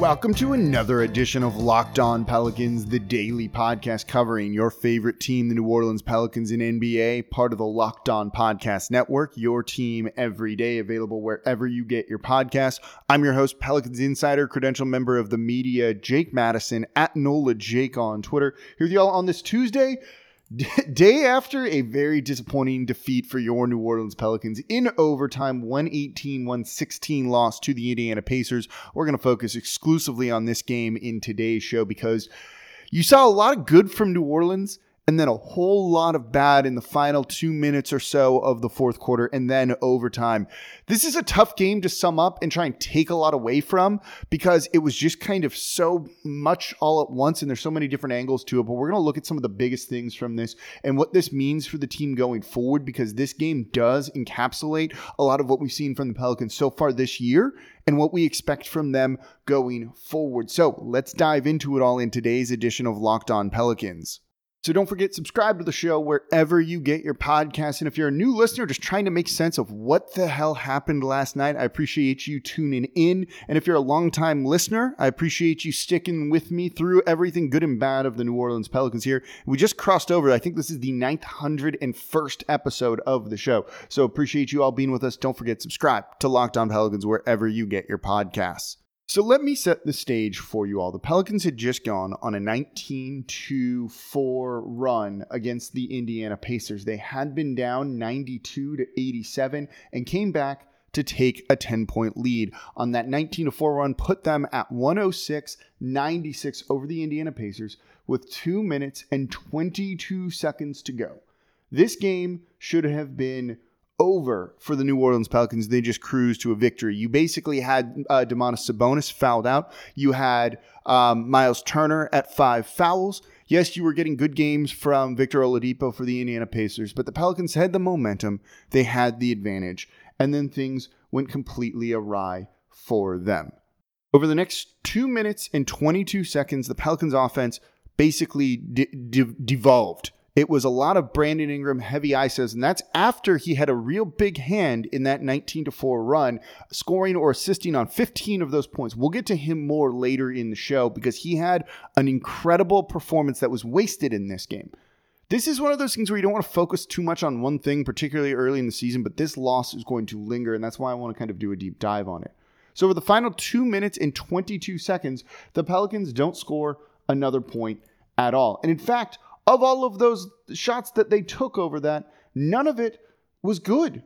Welcome to another edition of Locked On Pelicans, the daily podcast covering your favorite team, the New Orleans Pelicans in NBA, part of the Locked On Podcast Network, your team every day, available wherever you get your podcasts. I'm your host, Pelicans Insider, credential member of the media, Jake Madison, at NOLA Jake on Twitter. Here with y'all on this Tuesday, Day after a very disappointing defeat for your New Orleans Pelicans in overtime, 118 116 loss to the Indiana Pacers, we're going to focus exclusively on this game in today's show because you saw a lot of good from New Orleans and then a whole lot of bad in the final two minutes or so of the fourth quarter and then overtime. This is a tough game to sum up and try and take a lot away from because it was just kind of so much all at once and there's so many different angles to it. But we're going to look at some of the biggest things from this and what this means for the team going forward because this game does encapsulate a lot of what we've seen from the Pelicans so far this year and what we expect from them going forward. So let's dive into it all in today's edition of Locked On Pelicans. So don't forget, subscribe to the show wherever you get your podcasts. And if you're a new listener, just trying to make sense of what the hell happened last night, I appreciate you tuning in. And if you're a longtime listener, I appreciate you sticking with me through everything good and bad of the New Orleans Pelicans here. We just crossed over. I think this is the 901st episode of the show. So appreciate you all being with us. Don't forget, subscribe to Locked On Pelicans wherever you get your podcasts. So let me set the stage for you all. The Pelicans had just gone on a 19 4 run against the Indiana Pacers. They had been down 92 to 87 and came back to take a 10 point lead on that 19 4 run, put them at 106 96 over the Indiana Pacers with 2 minutes and 22 seconds to go. This game should have been over for the New Orleans Pelicans. They just cruised to a victory. You basically had uh, Domantas Sabonis fouled out. You had um, Miles Turner at five fouls. Yes, you were getting good games from Victor Oladipo for the Indiana Pacers, but the Pelicans had the momentum. They had the advantage. And then things went completely awry for them. Over the next two minutes and 22 seconds, the Pelicans offense basically de- de- devolved it was a lot of Brandon Ingram heavy ISOs, and that's after he had a real big hand in that 19 to 4 run, scoring or assisting on 15 of those points. We'll get to him more later in the show because he had an incredible performance that was wasted in this game. This is one of those things where you don't want to focus too much on one thing, particularly early in the season, but this loss is going to linger, and that's why I want to kind of do a deep dive on it. So, over the final two minutes and 22 seconds, the Pelicans don't score another point at all. And in fact, of all of those shots that they took over that, none of it was good.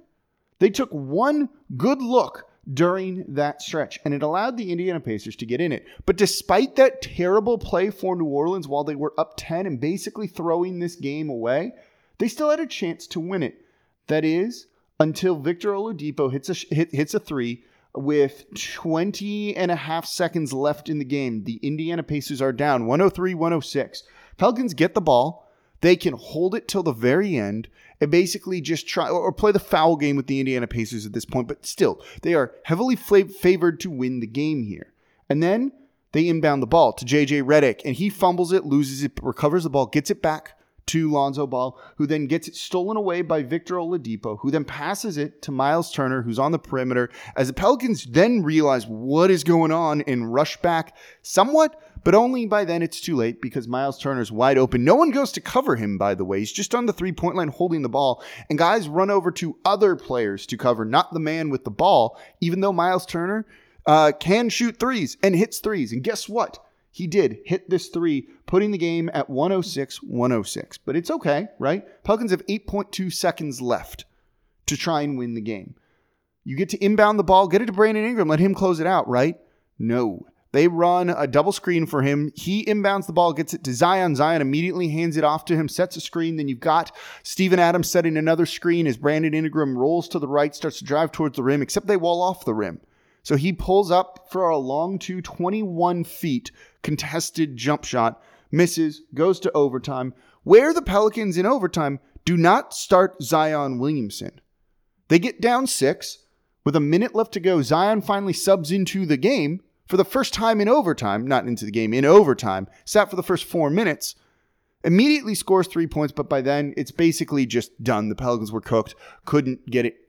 They took one good look during that stretch, and it allowed the Indiana Pacers to get in it. But despite that terrible play for New Orleans while they were up 10 and basically throwing this game away, they still had a chance to win it. That is, until Victor Oladipo hits a, hit, hits a three with 20 and a half seconds left in the game. The Indiana Pacers are down 103 106. Pelicans get the ball. They can hold it till the very end and basically just try or play the foul game with the Indiana Pacers at this point, but still, they are heavily favored to win the game here. And then they inbound the ball to JJ Redick, and he fumbles it, loses it, recovers the ball, gets it back to Lonzo Ball, who then gets it stolen away by Victor Oladipo, who then passes it to Miles Turner, who's on the perimeter. As the Pelicans then realize what is going on and rush back somewhat, but only by then it's too late because Miles Turner's wide open. No one goes to cover him, by the way. He's just on the three point line holding the ball, and guys run over to other players to cover, not the man with the ball, even though Miles Turner uh, can shoot threes and hits threes. And guess what? He did hit this three, putting the game at 106 106. But it's okay, right? Pelicans have 8.2 seconds left to try and win the game. You get to inbound the ball, get it to Brandon Ingram, let him close it out, right? No. They run a double screen for him. He inbounds the ball, gets it to Zion. Zion immediately hands it off to him, sets a screen. Then you've got Steven Adams setting another screen as Brandon Ingram rolls to the right, starts to drive towards the rim, except they wall off the rim. So he pulls up for a long two, 21 feet contested jump shot, misses, goes to overtime, where the Pelicans in overtime do not start Zion Williamson. They get down six. With a minute left to go, Zion finally subs into the game for the first time in overtime, not into the game, in overtime, sat for the first four minutes, immediately scores three points, but by then it's basically just done. The Pelicans were cooked, couldn't get it,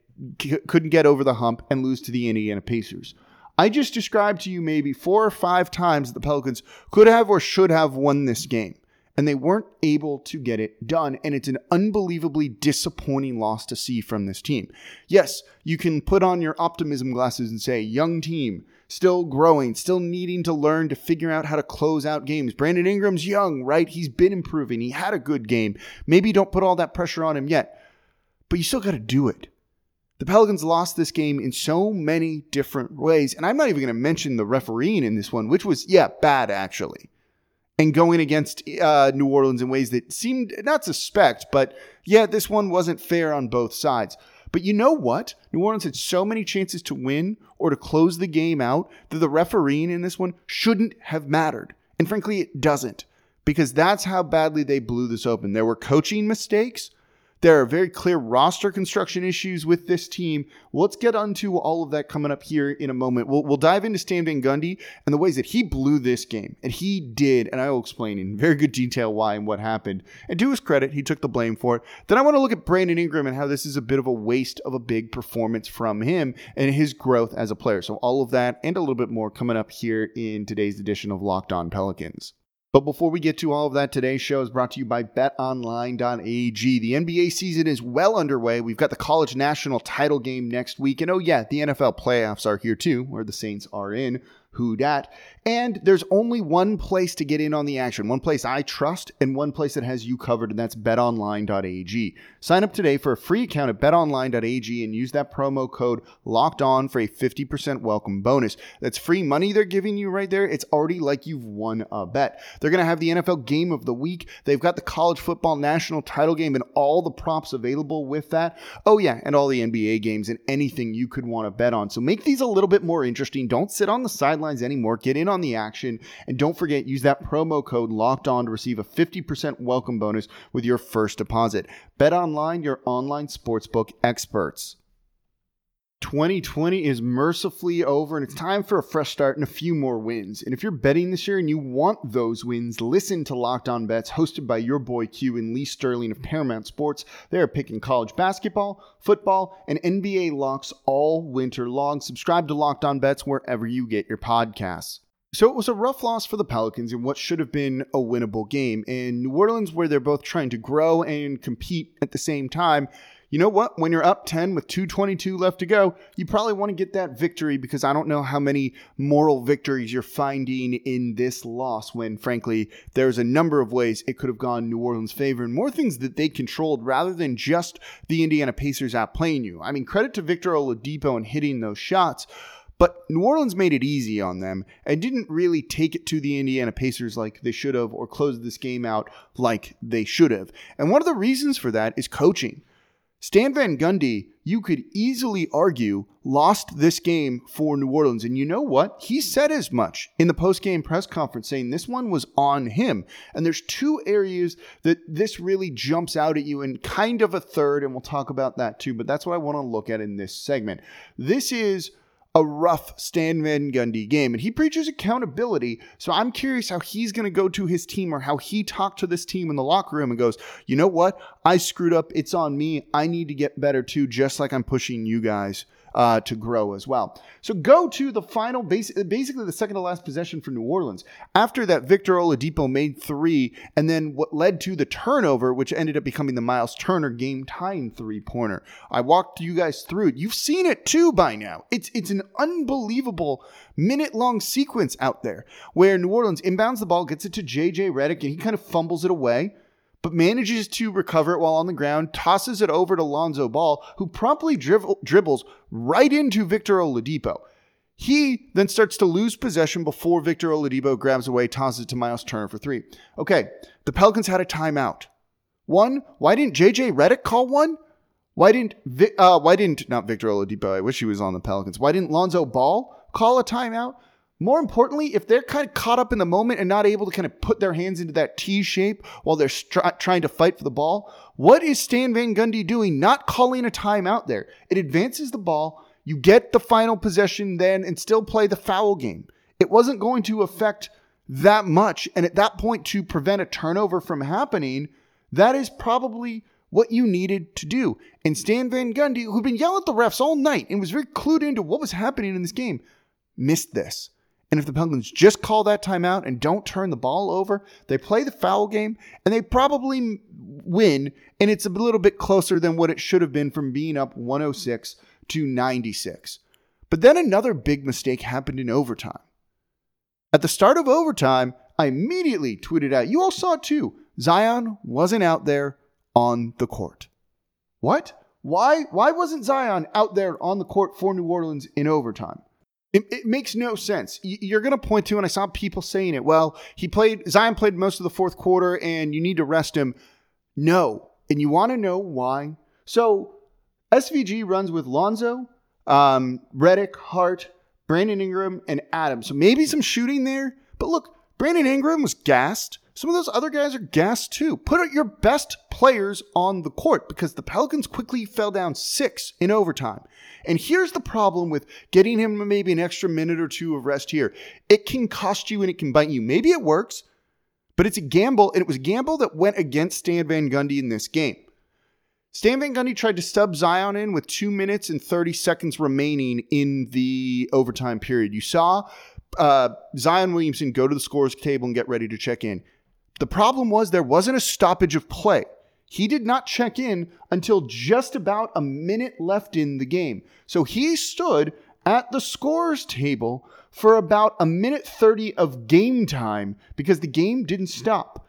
couldn't get over the hump and lose to the Indiana Pacers. I just described to you maybe four or five times the Pelicans could have or should have won this game and they weren't able to get it done. And it's an unbelievably disappointing loss to see from this team. Yes, you can put on your optimism glasses and say, young team, still growing, still needing to learn to figure out how to close out games. Brandon Ingram's young, right? He's been improving. He had a good game. Maybe don't put all that pressure on him yet, but you still got to do it. The Pelicans lost this game in so many different ways. And I'm not even going to mention the refereeing in this one, which was, yeah, bad actually and going against uh, New Orleans in ways that seemed not suspect, but yeah, this one wasn't fair on both sides. But you know what? New Orleans had so many chances to win or to close the game out that the refereeing in this one shouldn't have mattered. And frankly, it doesn't because that's how badly they blew this open. There were coaching mistakes, there are very clear roster construction issues with this team. Let's get onto all of that coming up here in a moment. We'll, we'll dive into Stan Van Gundy and the ways that he blew this game. And he did, and I will explain in very good detail why and what happened. And to his credit, he took the blame for it. Then I want to look at Brandon Ingram and how this is a bit of a waste of a big performance from him and his growth as a player. So all of that and a little bit more coming up here in today's edition of Locked On Pelicans. But before we get to all of that, today's show is brought to you by betonline.ag. The NBA season is well underway. We've got the college national title game next week. And oh, yeah, the NFL playoffs are here too, where the Saints are in who dat. And there's only one place to get in on the action, one place I trust, and one place that has you covered, and that's betonline.ag. Sign up today for a free account at betonline.ag and use that promo code locked on for a 50% welcome bonus. That's free money they're giving you right there. It's already like you've won a bet. They're going to have the NFL game of the week. They've got the college football national title game and all the props available with that. Oh, yeah, and all the NBA games and anything you could want to bet on. So make these a little bit more interesting. Don't sit on the sideline sidelines anymore. Get in on the action. And don't forget, use that promo code locked on to receive a 50% welcome bonus with your first deposit. Bet online, your online sportsbook experts. 2020 is mercifully over and it's time for a fresh start and a few more wins. And if you're betting this year and you want those wins, listen to Locked On Bets, hosted by your boy Q and Lee Sterling of Paramount Sports. They are picking college basketball, football, and NBA locks all winter long. Subscribe to Locked On Bets wherever you get your podcasts. So it was a rough loss for the Pelicans in what should have been a winnable game. In New Orleans, where they're both trying to grow and compete at the same time, you know what? When you're up 10 with 222 left to go, you probably want to get that victory because I don't know how many moral victories you're finding in this loss when, frankly, there's a number of ways it could have gone New Orleans' favor and more things that they controlled rather than just the Indiana Pacers outplaying you. I mean, credit to Victor Oladipo and hitting those shots. But New Orleans made it easy on them and didn't really take it to the Indiana Pacers like they should have or close this game out like they should have. And one of the reasons for that is coaching. Stan Van Gundy, you could easily argue, lost this game for New Orleans. And you know what? He said as much in the post-game press conference, saying this one was on him. And there's two areas that this really jumps out at you, and kind of a third, and we'll talk about that too. But that's what I want to look at in this segment. This is a rough Stan Van Gundy game. And he preaches accountability. So I'm curious how he's going to go to his team or how he talked to this team in the locker room and goes, you know what? I screwed up. It's on me. I need to get better too, just like I'm pushing you guys uh, to grow as well. So go to the final, basically the second to last possession for New Orleans. After that, Victor Oladipo made three, and then what led to the turnover, which ended up becoming the Miles Turner game tying three pointer. I walked you guys through it. You've seen it too by now. It's it's an unbelievable minute long sequence out there where New Orleans inbounds the ball, gets it to JJ Redick, and he kind of fumbles it away but manages to recover it while on the ground, tosses it over to Lonzo Ball, who promptly dribble, dribbles right into Victor Oladipo. He then starts to lose possession before Victor Oladipo grabs away, tosses it to Miles Turner for three. Okay, the Pelicans had a timeout. One, why didn't JJ Redick call one? Why didn't uh, why didn't not Victor Oladipo? I wish he was on the Pelicans. Why didn't Lonzo Ball call a timeout? More importantly, if they're kind of caught up in the moment and not able to kind of put their hands into that T shape while they're stri- trying to fight for the ball, what is Stan Van Gundy doing? Not calling a timeout there. It advances the ball. You get the final possession then and still play the foul game. It wasn't going to affect that much. And at that point, to prevent a turnover from happening, that is probably what you needed to do. And Stan Van Gundy, who'd been yelling at the refs all night and was very clued into what was happening in this game, missed this. And if the Pelicans just call that timeout and don't turn the ball over, they play the foul game and they probably win. And it's a little bit closer than what it should have been from being up 106 to 96. But then another big mistake happened in overtime. At the start of overtime, I immediately tweeted out, you all saw it too. Zion wasn't out there on the court. What? Why why wasn't Zion out there on the court for New Orleans in overtime? It, it makes no sense. You're going to point to, and I saw people saying it. Well, he played Zion played most of the fourth quarter, and you need to rest him. No, and you want to know why? So SVG runs with Lonzo, um, Redick, Hart, Brandon Ingram, and Adams. So maybe some shooting there. But look, Brandon Ingram was gassed. Some of those other guys are gassed too. Put your best players on the court because the Pelicans quickly fell down six in overtime. And here's the problem with getting him maybe an extra minute or two of rest here. It can cost you and it can bite you. Maybe it works, but it's a gamble, and it was a gamble that went against Stan Van Gundy in this game. Stan Van Gundy tried to sub Zion in with two minutes and 30 seconds remaining in the overtime period. You saw uh, Zion Williamson go to the scores table and get ready to check in. The problem was there wasn't a stoppage of play. He did not check in until just about a minute left in the game. So he stood at the scores table for about a minute 30 of game time because the game didn't stop.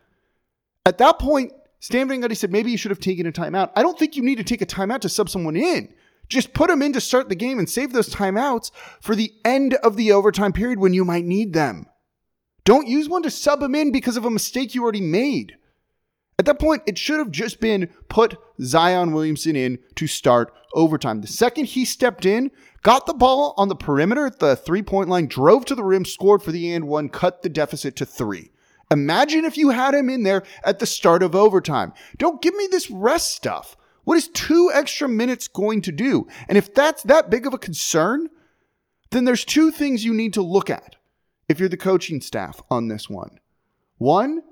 At that point, Stan Van Gundy said maybe you should have taken a timeout. I don't think you need to take a timeout to sub someone in. Just put them in to start the game and save those timeouts for the end of the overtime period when you might need them. Don't use one to sub them in because of a mistake you already made. At that point, it should have just been put Zion Williamson in to start overtime. The second he stepped in, got the ball on the perimeter at the three point line, drove to the rim, scored for the and one, cut the deficit to three. Imagine if you had him in there at the start of overtime. Don't give me this rest stuff. What is two extra minutes going to do? And if that's that big of a concern, then there's two things you need to look at if you're the coaching staff on this one. One,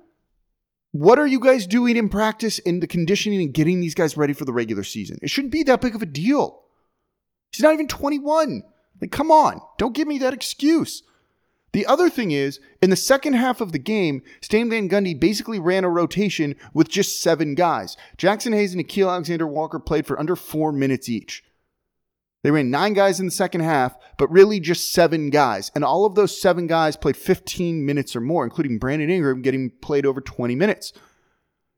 what are you guys doing in practice in the conditioning and getting these guys ready for the regular season? It shouldn't be that big of a deal. He's not even 21. Like, come on, don't give me that excuse. The other thing is, in the second half of the game, Stan Van Gundy basically ran a rotation with just seven guys. Jaxson Hayes and Nickeil Alexander Walker played for under four minutes each. They ran nine guys in the second half, but really just seven guys. And all of those seven guys played 15 minutes or more, including Brandon Ingram getting played over 20 minutes.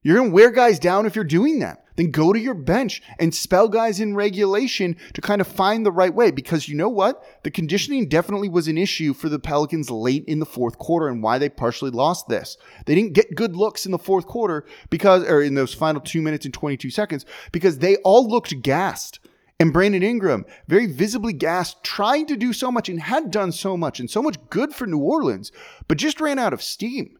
You're going to wear guys down if you're doing that then go to your bench and spell guys in regulation to kind of find the right way. Because you know what? The conditioning definitely was an issue for the Pelicans late in the fourth quarter and why they partially lost this. They didn't get good looks in the fourth quarter because, or in those final two minutes and 22 seconds, because they all looked gassed. And Brandon Ingram, very visibly gassed, trying to do so much and had done so much and so much good for New Orleans, but just ran out of steam.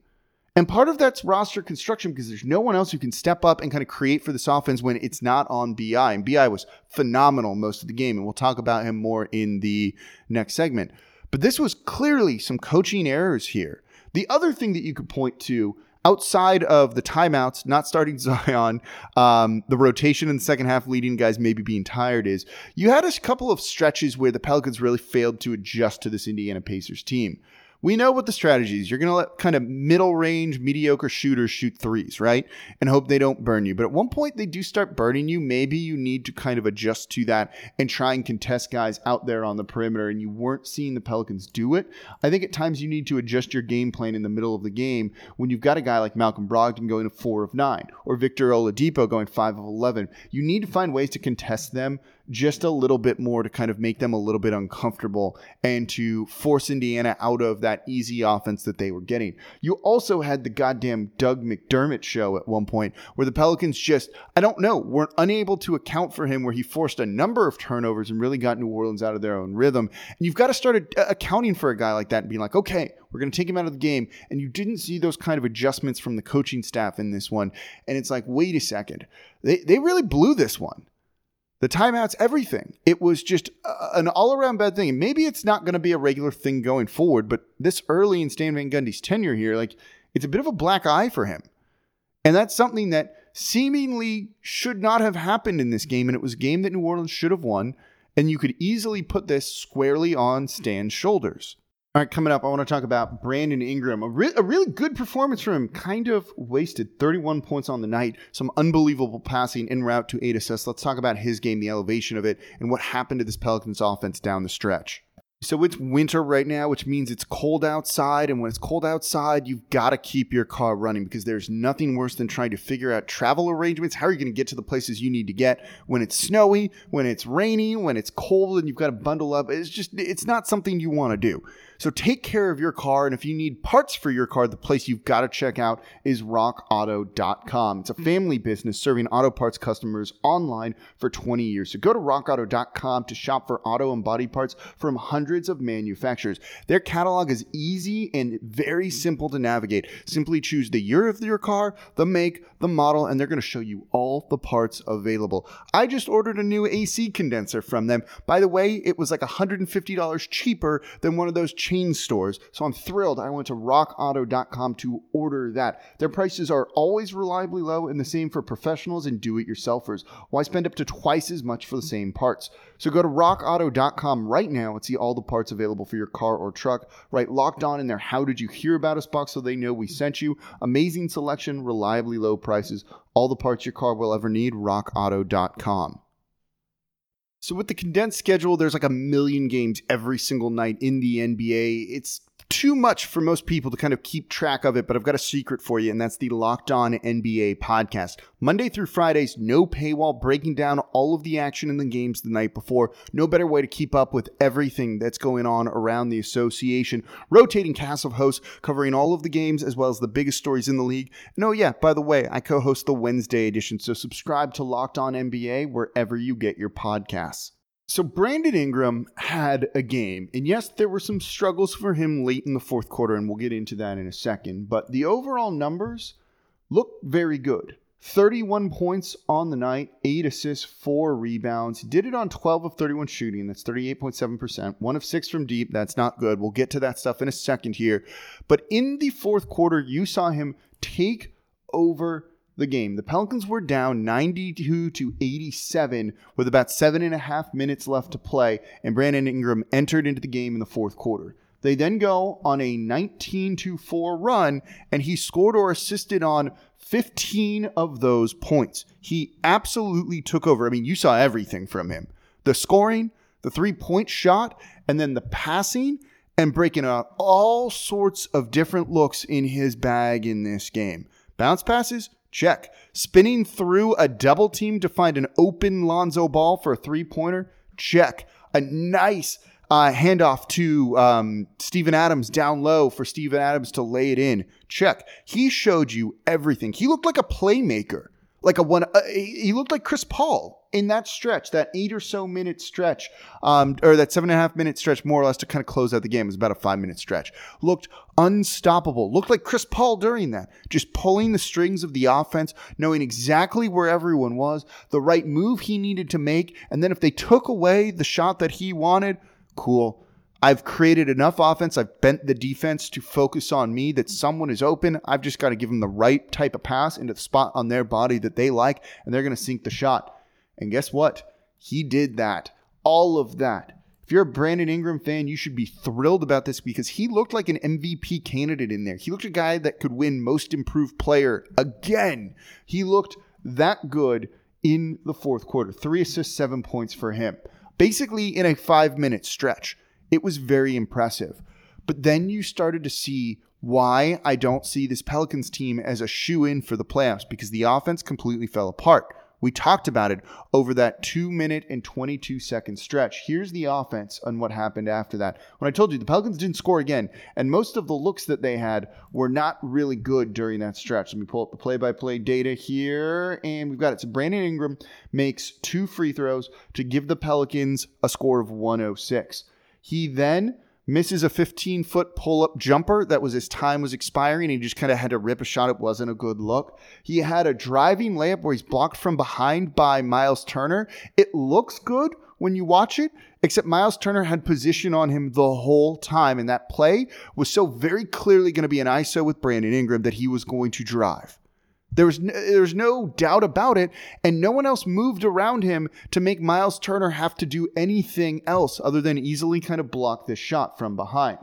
And part of that's roster construction because there's no one else who can step up and kind of create for this offense when it's not on BI. And BI was phenomenal most of the game. And we'll talk about him more in the next segment. But this was clearly some coaching errors here. The other thing that you could point to outside of the timeouts, not starting Zion, um, the rotation in the second half leading guys maybe being tired is you had a couple of stretches where the Pelicans really failed to adjust to this Indiana Pacers team we know what the strategy is. You're going to let kind of middle range, mediocre shooters shoot threes, right? And hope they don't burn you. But at one point, they do start burning you. Maybe you need to kind of adjust to that and try and contest guys out there on the perimeter. And you weren't seeing the Pelicans do it. I think at times you need to adjust your game plan in the middle of the game when you've got a guy like Malcolm Brogdon going to four of nine or Victor Oladipo going five of 11. You need to find ways to contest them just a little bit more to kind of make them a little bit uncomfortable and to force Indiana out of that easy offense that they were getting. You also had the goddamn Doug McDermott show at one point where the Pelicans just, I don't know, weren't unable to account for him where he forced a number of turnovers and really got New Orleans out of their own rhythm. And you've got to start accounting for a guy like that and being like, okay, we're going to take him out of the game. And you didn't see those kind of adjustments from the coaching staff in this one. And it's like, wait a second. They, they really blew this one. The timeouts, everything. It was just an all around bad thing. Maybe it's not going to be a regular thing going forward, but this early in Stan Van Gundy's tenure here, like it's a bit of a black eye for him. And that's something that seemingly should not have happened in this game. And it was a game that New Orleans should have won. And you could easily put this squarely on Stan's shoulders. All right, coming up, I want to talk about Brandon Ingram. A, re- a, really good performance from him. Kind of wasted 31 points on the night. Some unbelievable passing en route to eight assists. Let's talk about his game, the elevation of it, and what happened to this Pelicans offense down the stretch. So it's winter right now, which means it's cold outside. And when it's cold outside, you've got to keep your car running because there's nothing worse than trying to figure out travel arrangements. How are you going to get to the places you need to get when it's snowy, when it's rainy, when it's cold, and you've got to bundle up? It's just, it's not something you want to do. So take care of your car. And if you need parts for your car, the place you've got to check out is rockauto.com. It's a mm-hmm. family business serving auto parts customers online for 20 years. So go to rockauto.com to shop for auto and body parts from hundreds of manufacturers. Their catalog is easy and very simple to navigate. Simply choose the year of your car, the make, the model, and they're going to show you all the parts available. I just ordered a new AC condenser from them. By the way, it was like $150 cheaper than one of those chain stores. So I'm thrilled. I went to rockauto.com to order that. Their prices are always reliably low and the same for professionals and do it yourselfers. Why spend up to twice as much for the same parts? So go to rockauto.com right now and see all the parts available for your car or truck. Write locked on in there. How did you hear about us box so they know we sent you? Amazing selection, reliably low prices, all the parts your car will ever need. rockauto.com. So with the condensed schedule, there's like a million games every single night in the NBA. It's too much for most people to kind of keep track of it, but I've got a secret for you, and that's the Locked On NBA podcast. Monday through Fridays, no paywall, breaking down all of the action in the games the night before. No better way to keep up with everything that's going on around the association. Rotating cast of hosts covering all of the games as well as the biggest stories in the league. And oh, yeah, by the way, I co host the Wednesday edition, so subscribe to Locked On NBA wherever you get your podcasts. So Brandon Ingram had a game, and yes, there were some struggles for him late in the fourth quarter, and we'll get into that in a second. But the overall numbers look very good. 31 points on the night, 8 assists, 4 rebounds. Did it on 12 of 31 shooting. That's 38.7%. 1 of 6 from deep. That's not good. We'll get to that stuff in a second here. But in the fourth quarter, you saw him take over the game. The Pelicans were down 92 to 87 with about seven and a half minutes left to play, and Brandon Ingram entered into the game in the fourth quarter. They then go on a 19 to 4 run, and he scored or assisted on 15 of those points. He absolutely took over. I mean, you saw everything from him the scoring, the three point shot, and then the passing, and breaking out all sorts of different looks in his bag in this game. Bounce passes, Check. Spinning through a double team to find an open Lonzo Ball for a three pointer. Check. A nice uh, handoff to um, Steven Adams down low for Steven Adams to lay it in. Check. He showed you everything. He looked like a playmaker, like a one. Uh, he looked like Chris Paul in that stretch, that eight or so minute stretch, um, or that seven and a half minute stretch, more or less, to kind of close out the game, it was about a five minute stretch. Looked unstoppable. Looked like Chris Paul during that, just pulling the strings of the offense, knowing exactly where everyone was, the right move he needed to make, and then if they took away the shot that he wanted, cool. I've created enough offense. I've bent the defense to focus on me that someone is open. I've just got to give them the right type of pass into the spot on their body that they like, and they're going to sink the shot. And guess what? He did that. All of that. If you're a Brandon Ingram fan, you should be thrilled about this because he looked like an MVP candidate in there. He looked a guy that could win most improved player again. He looked that good in the fourth quarter. Three assists, seven points for him. Basically, in a five minute stretch. It was very impressive. But then you started to see why I don't see this Pelicans team as a shoe in for the playoffs because the offense completely fell apart. We talked about it over that two minute and 22 second stretch. Here's the offense and what happened after that. When I told you the Pelicans didn't score again, and most of the looks that they had were not really good during that stretch. Let me pull up the play by play data here, and we've got it. So Brandon Ingram makes two free throws to give the Pelicans a score of 106. He then misses a 15 foot pull up jumper that was his time was expiring. And he just kind of had to rip a shot. It wasn't a good look. He had a driving layup where he's blocked from behind by Miles Turner. It looks good when you watch it, except Miles Turner had position on him the whole time. And that play was so very clearly going to be an ISO with Brandon Ingram that he was going to drive. There was, no, there was no doubt about it, and no one else moved around him to make Miles Turner have to do anything else other than easily kind of block this shot from behind.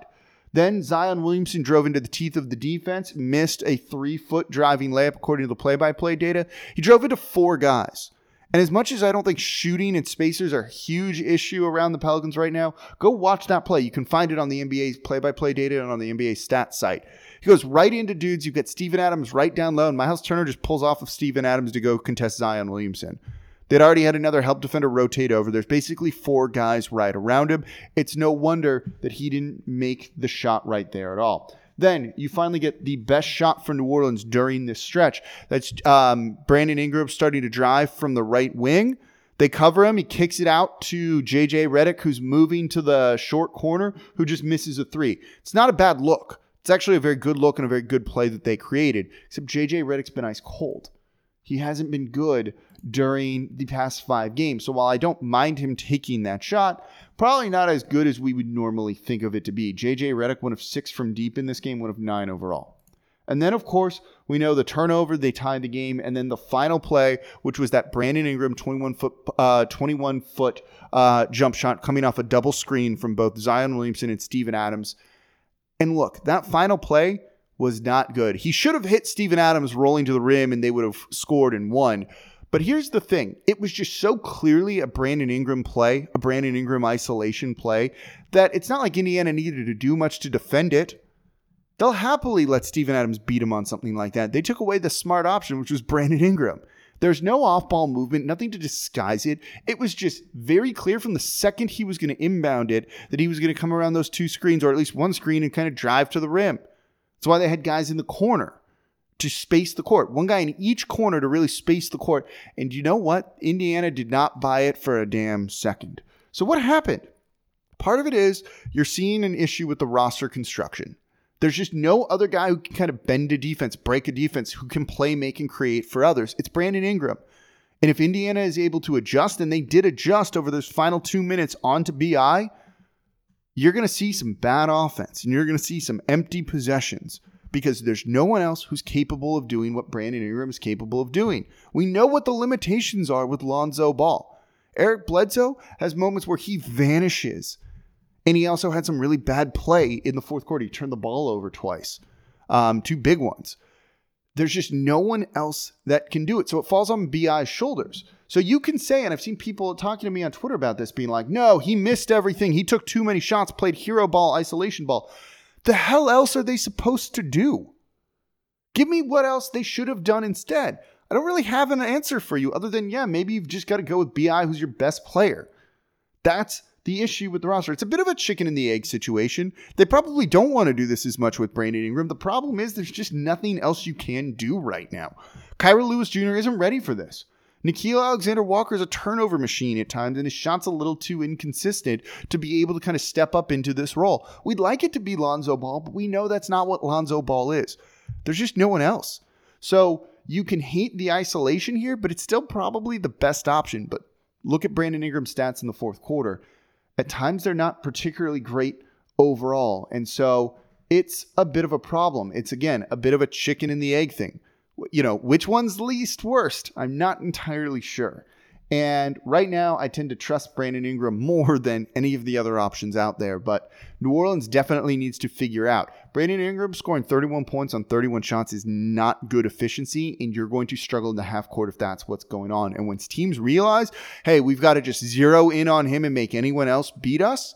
Then Zion Williamson drove into the teeth of the defense, missed a three foot driving layup according to the play by play data. He drove into four guys. And as much as I don't think shooting and spacers are a huge issue around the Pelicans right now, go watch that play. You can find it on the NBA's play by play data and on the NBA stats site. He goes right into dudes. You've got Steven Adams right down low, and Miles Turner just pulls off of Steven Adams to go contest Zion Williamson. They'd already had another help defender rotate over. There's basically four guys right around him. It's no wonder that he didn't make the shot right there at all. Then you finally get the best shot for New Orleans during this stretch. That's um, Brandon Ingram starting to drive from the right wing. They cover him. He kicks it out to JJ Redick, who's moving to the short corner, who just misses a three. It's not a bad look. It's actually a very good look and a very good play that they created, except JJ Redick's been ice cold. He hasn't been good during the past five games. So while I don't mind him taking that shot, probably not as good as we would normally think of it to be. JJ Redick, one of six from deep in this game, one of nine overall. And then, of course, we know the turnover, they tied the game, and then the final play, which was that Brandon Ingram 21 foot, uh, 21 foot uh, jump shot coming off a double screen from both Zion Williamson and Steven Adams. And look, that final play was not good. He should have hit Steven Adams rolling to the rim, and they would have scored and won. But here's the thing it was just so clearly a Brandon Ingram play, a Brandon Ingram isolation play, that it's not like Indiana needed to do much to defend it. They'll happily let Steven Adams beat him on something like that. They took away the smart option, which was Brandon Ingram. There's no off ball movement, nothing to disguise it. It was just very clear from the second he was going to inbound it that he was going to come around those two screens, or at least one screen, and kind of drive to the rim. That's why they had guys in the corner to space the court. One guy in each corner to really space the court. And you know what? Indiana did not buy it for a damn second. So what happened? Part of it is you're seeing an issue with the roster construction. There's just no other guy who can kind of bend a defense, break a defense, who can play, make, and create for others. It's Brandon Ingram. And if Indiana is able to adjust, and they did adjust over those final two minutes onto BI, you're going to see some bad offense and you're going to see some empty possessions because there's no one else who's capable of doing what Brandon Ingram is capable of doing. We know what the limitations are with Lonzo Ball. Eric Bledsoe has moments where he vanishes. And he also had some really bad play in the fourth quarter. He turned the ball over twice, um, two big ones. There's just no one else that can do it. So it falls on BI's shoulders. So you can say, and I've seen people talking to me on Twitter about this, being like, no, he missed everything. He took too many shots, played hero ball, isolation ball. The hell else are they supposed to do? Give me what else they should have done instead. I don't really have an answer for you other than, yeah, maybe you've just got to go with BI, who's your best player. That's the issue with the roster. It's a bit of a chicken and the egg situation. They probably don't want to do this as much with Brandon Ingram. The problem is there's just nothing else you can do right now. Kira Lewis Jr. isn't ready for this. Nickeil Alexander Walker is a turnover machine at times, and his shot's a little too inconsistent to be able to kind of step up into this role. We'd like it to be Lonzo Ball, but we know that's not what Lonzo Ball is. There's just no one else. So you can hate the isolation here, but it's still probably the best option. But look at Brandon Ingram's stats in the fourth quarter. At times, they're not particularly great overall. And so it's a bit of a problem. It's, again, a bit of a chicken and the egg thing you know, which one's least worst? I'm not entirely sure. And right now, I tend to trust Brandon Ingram more than any of the other options out there. But New Orleans definitely needs to figure out. Brandon Ingram scoring 31 points on 31 shots is not good efficiency, and you're going to struggle in the half court if that's what's going on. And when teams realize, hey, we've got to just zero in on him and make anyone else beat us.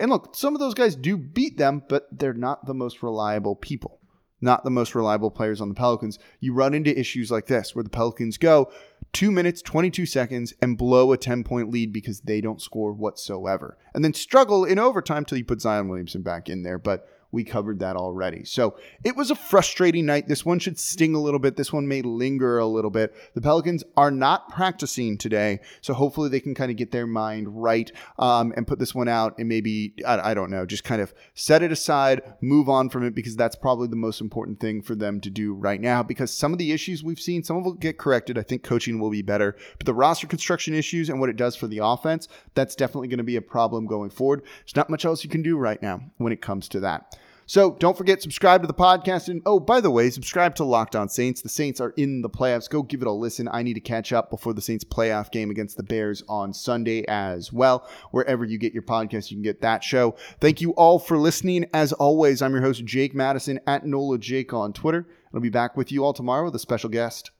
And look, some of those guys do beat them, but they're not the most reliable people not the most reliable players on the Pelicans, you run into issues like this where the Pelicans go two minutes, 22 seconds, and blow a 10 point lead because they don't score whatsoever. And then struggle in overtime till you put Zion Williamson back in there. But We covered that already. So it was a frustrating night. This one should sting a little bit. This one may linger a little bit. The Pelicans are not practicing today. So hopefully they can kind of get their mind right um, and put this one out and maybe, I, I don't know, just kind of set it aside, move on from it because that's probably the most important thing for them to do right now because some of the issues we've seen, some of them will get corrected. I think coaching will be better. But the roster construction issues and what it does for the offense, that's definitely going to be a problem going forward. There's not much else you can do right now when it comes to that. So don't forget, subscribe to the podcast. And oh, by the way, subscribe to Locked On Saints. The Saints are in the playoffs. Go give it a listen. I need to catch up before the Saints playoff game against the Bears on Sunday as well. Wherever you get your podcast, you can get that show. Thank you all for listening. As always, I'm your host, Jake Madison at NOLA Jake on Twitter. I'll be back with you all tomorrow with a special guest.